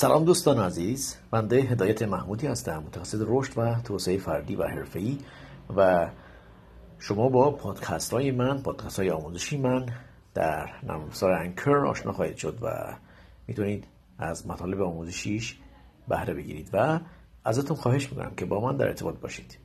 سلام دوستان عزیز بنده هدایت محمودی هستم متخصص رشد و توسعه فردی و حرفه‌ای و شما با پادکست های من پادکست های آموزشی من در نرمافزار انکر آشنا خواهید شد و می‌تونید از مطالب آموزشیش بهره بگیرید و ازتون خواهش می‌کنم که با من در ارتباط باشید.